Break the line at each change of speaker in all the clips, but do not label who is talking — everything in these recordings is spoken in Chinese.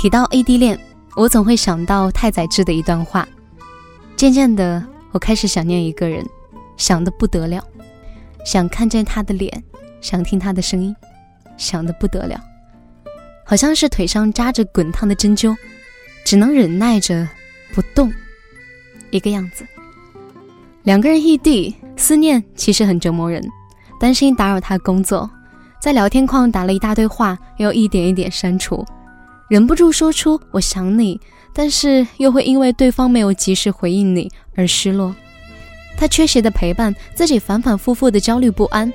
提到异地恋，我总会想到太宰治的一段话。渐渐的，我开始想念一个人，想的不得了，想看见他的脸，想听他的声音，想的不得了，好像是腿上扎着滚烫的针灸，只能忍耐着不动，一个样子。两个人异地，思念其实很折磨人，担心打扰他工作，在聊天框打了一大堆话，又一点一点删除。忍不住说出“我想你”，但是又会因为对方没有及时回应你而失落。他缺席的陪伴，自己反反复复的焦虑不安，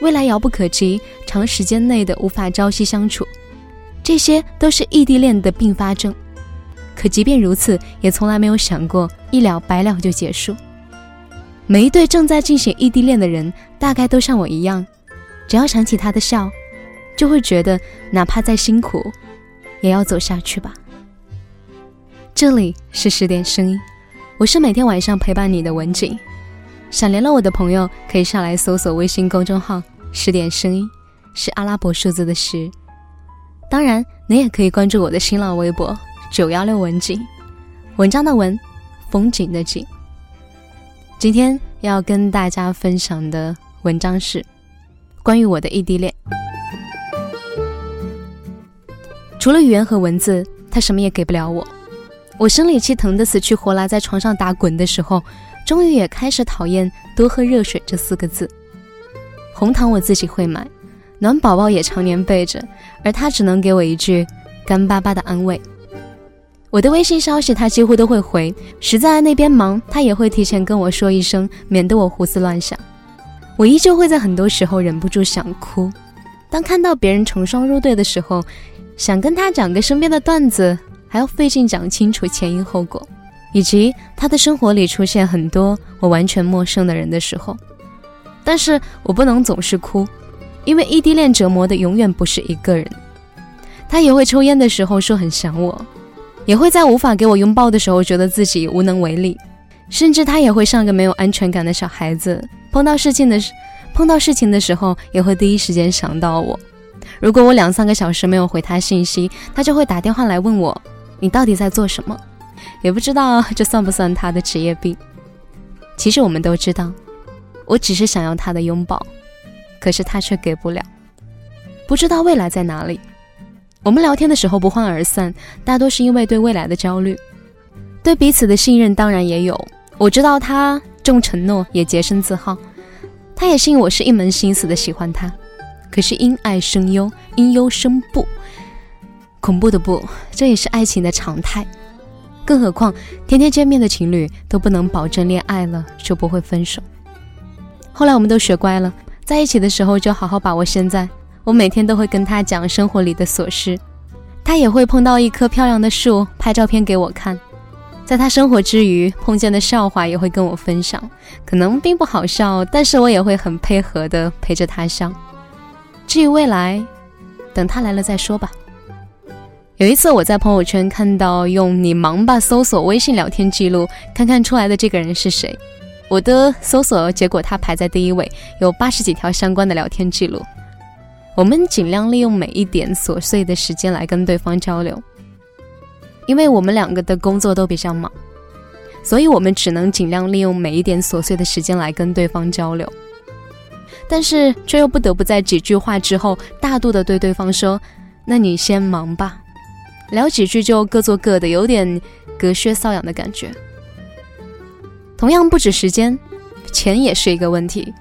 未来遥不可及，长时间内的无法朝夕相处，这些都是异地恋的并发症。可即便如此，也从来没有想过一了百了就结束。每一对正在进行异地恋的人，大概都像我一样，只要想起他的笑，就会觉得哪怕再辛苦。也要走下去吧。这里是十点声音，我是每天晚上陪伴你的文景。想联络我的朋友，可以上来搜索微信公众号“十点声音”，是阿拉伯数字的十。当然，你也可以关注我的新浪微博“九幺六文景”，文章的文，风景的景。今天要跟大家分享的文章是关于我的异地恋。除了语言和文字，他什么也给不了我。我生理期疼得死去活来，在床上打滚的时候，终于也开始讨厌“多喝热水”这四个字。红糖我自己会买，暖宝宝也常年备着，而他只能给我一句干巴巴的安慰。我的微信消息他几乎都会回，实在那边忙，他也会提前跟我说一声，免得我胡思乱想。我依旧会在很多时候忍不住想哭，当看到别人成双入对的时候。想跟他讲个身边的段子，还要费劲讲清楚前因后果，以及他的生活里出现很多我完全陌生的人的时候。但是我不能总是哭，因为异地恋折磨的永远不是一个人。他也会抽烟的时候说很想我，也会在无法给我拥抱的时候觉得自己无能为力，甚至他也会像个没有安全感的小孩子，碰到事情的时碰到事情的时候也会第一时间想到我。如果我两三个小时没有回他信息，他就会打电话来问我：“你到底在做什么？”也不知道这算不算他的职业病。其实我们都知道，我只是想要他的拥抱，可是他却给不了。不知道未来在哪里。我们聊天的时候不欢而散，大多是因为对未来的焦虑，对彼此的信任当然也有。我知道他重承诺，也洁身自好，他也信我是一门心思的喜欢他。可是因爱生忧，因忧生怖，恐怖的不，这也是爱情的常态。更何况天天见面的情侣都不能保证恋爱了就不会分手。后来我们都学乖了，在一起的时候就好好把握现在。我每天都会跟他讲生活里的琐事，他也会碰到一棵漂亮的树拍照片给我看。在他生活之余碰见的笑话也会跟我分享，可能并不好笑，但是我也会很配合的陪着他笑。至于未来，等他来了再说吧。有一次我在朋友圈看到用“你忙吧”搜索微信聊天记录，看看出来的这个人是谁。我的搜索结果他排在第一位，有八十几条相关的聊天记录。我们尽量利用每一点琐碎的时间来跟对方交流，因为我们两个的工作都比较忙，所以我们只能尽量利用每一点琐碎的时间来跟对方交流。但是却又不得不在几句话之后大度的对对方说：“那你先忙吧。”聊几句就各做各的，有点隔靴搔痒的感觉。同样不止时间，钱也是一个问题。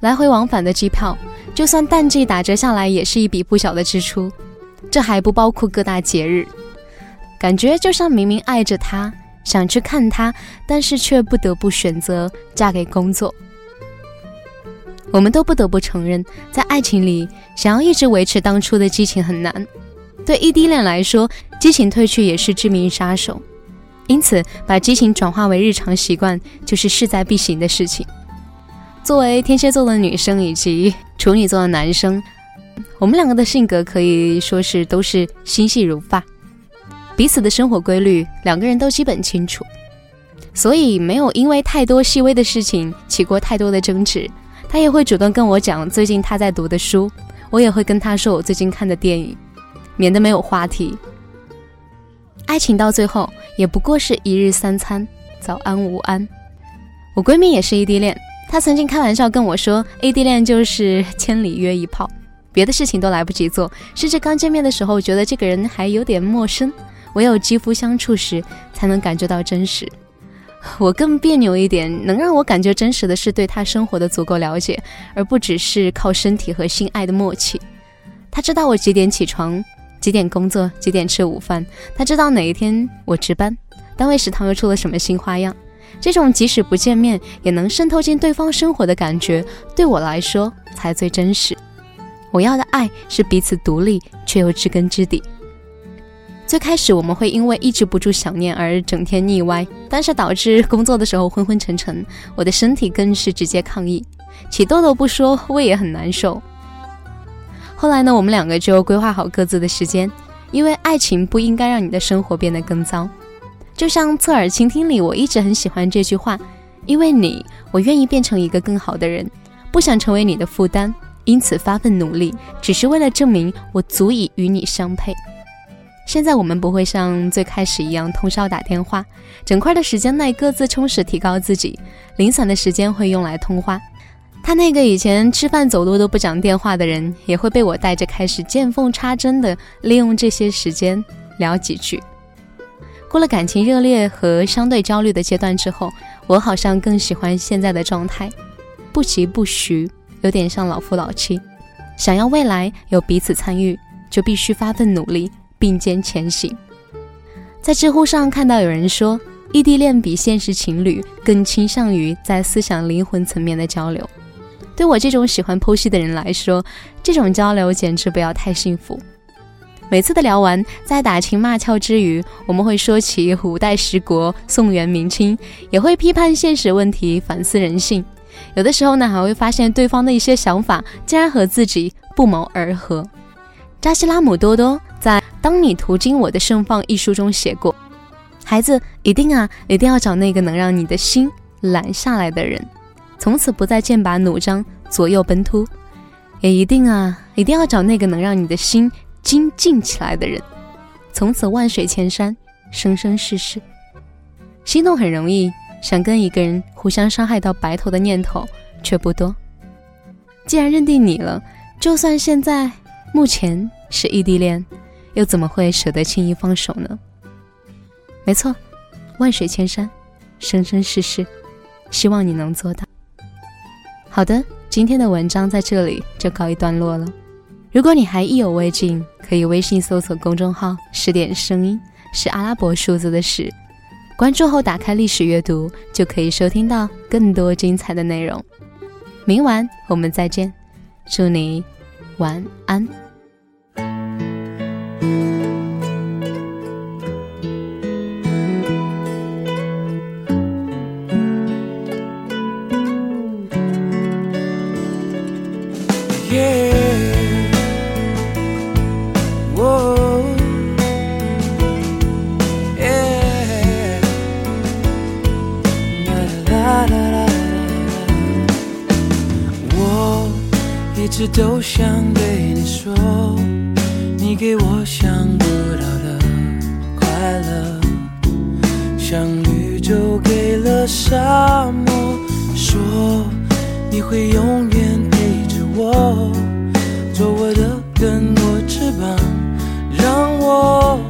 来回往返的机票，就算淡季打折下来，也是一笔不小的支出。这还不包括各大节日。感觉就像明明爱着他，想去看他，但是却不得不选择嫁给工作。我们都不得不承认，在爱情里，想要一直维持当初的激情很难。对异地恋来说，激情褪去也是致命杀手。因此，把激情转化为日常习惯，就是势在必行的事情。作为天蝎座的女生以及处女座的男生，我们两个的性格可以说是都是心细如发，彼此的生活规律，两个人都基本清楚，所以没有因为太多细微的事情起过太多的争执。他也会主动跟我讲最近他在读的书，我也会跟他说我最近看的电影，免得没有话题。爱情到最后也不过是一日三餐，早安午安。我闺蜜也是异地恋，她曾经开玩笑跟我说，异地恋就是千里约一炮，别的事情都来不及做，甚至刚见面的时候觉得这个人还有点陌生，唯有肌肤相处时才能感觉到真实。我更别扭一点，能让我感觉真实的是对他生活的足够了解，而不只是靠身体和心爱的默契。他知道我几点起床。几点工作？几点吃午饭？他知道哪一天我值班，单位食堂又出了什么新花样。这种即使不见面也能渗透进对方生活的感觉，对我来说才最真实。我要的爱是彼此独立却又知根知底。最开始我们会因为抑制不住想念而整天腻歪，但是导致工作的时候昏昏沉沉，我的身体更是直接抗议，起痘痘不说，胃也很难受。后来呢，我们两个就规划好各自的时间，因为爱情不应该让你的生活变得更糟。就像侧耳倾听里，我一直很喜欢这句话：因为你，我愿意变成一个更好的人，不想成为你的负担，因此发奋努力，只是为了证明我足以与你相配。现在我们不会像最开始一样通宵打电话，整块的时间内各自充实提高自己，零散的时间会用来通话。他那个以前吃饭走路都不讲电话的人，也会被我带着开始见缝插针的利用这些时间聊几句。过了感情热烈和相对焦虑的阶段之后，我好像更喜欢现在的状态，不急不徐，有点像老夫老妻。想要未来有彼此参与，就必须发奋努力，并肩前行。在知乎上看到有人说，异地恋比现实情侣更倾向于在思想灵魂层面的交流。对我这种喜欢剖析的人来说，这种交流简直不要太幸福。每次的聊完，在打情骂俏之余，我们会说起五代十国、宋元明清，也会批判现实问题、反思人性。有的时候呢，还会发现对方的一些想法竟然和自己不谋而合。扎西拉姆多多在《当你途经我的盛放》一书中写过：“孩子，一定啊，一定要找那个能让你的心懒下来的人。”从此不再剑拔弩张、左右奔突，也一定啊，一定要找那个能让你的心精进起来的人。从此万水千山、生生世世，心动很容易，想跟一个人互相伤害到白头的念头却不多。既然认定你了，就算现在目前是异地恋，又怎么会舍得轻易放手呢？没错，万水千山、生生世世，希望你能做到。好的，今天的文章在这里就告一段落了。如果你还意犹未尽，可以微信搜索公众号“十点声音”，是阿拉伯数字的十。关注后打开历史阅读，就可以收听到更多精彩的内容。明晚我们再见，祝你晚安。
一直都想对你说，你给我想不到的快乐，像绿洲给了沙漠。说你会永远陪着我，做我的根，我翅膀，让我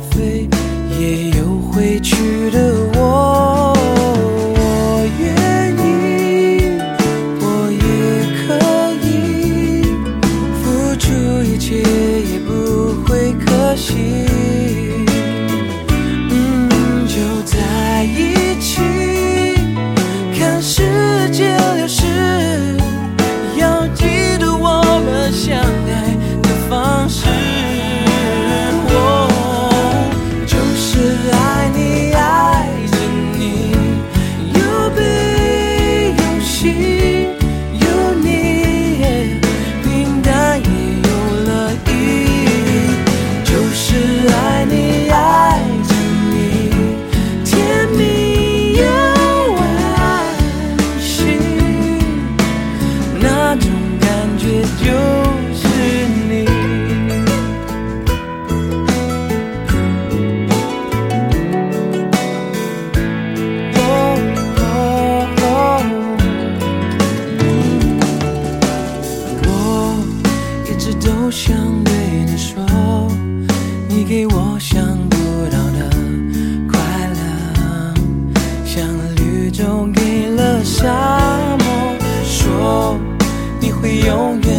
想对你说，你给我想不到的快乐，像绿洲给了沙漠，说你会永远。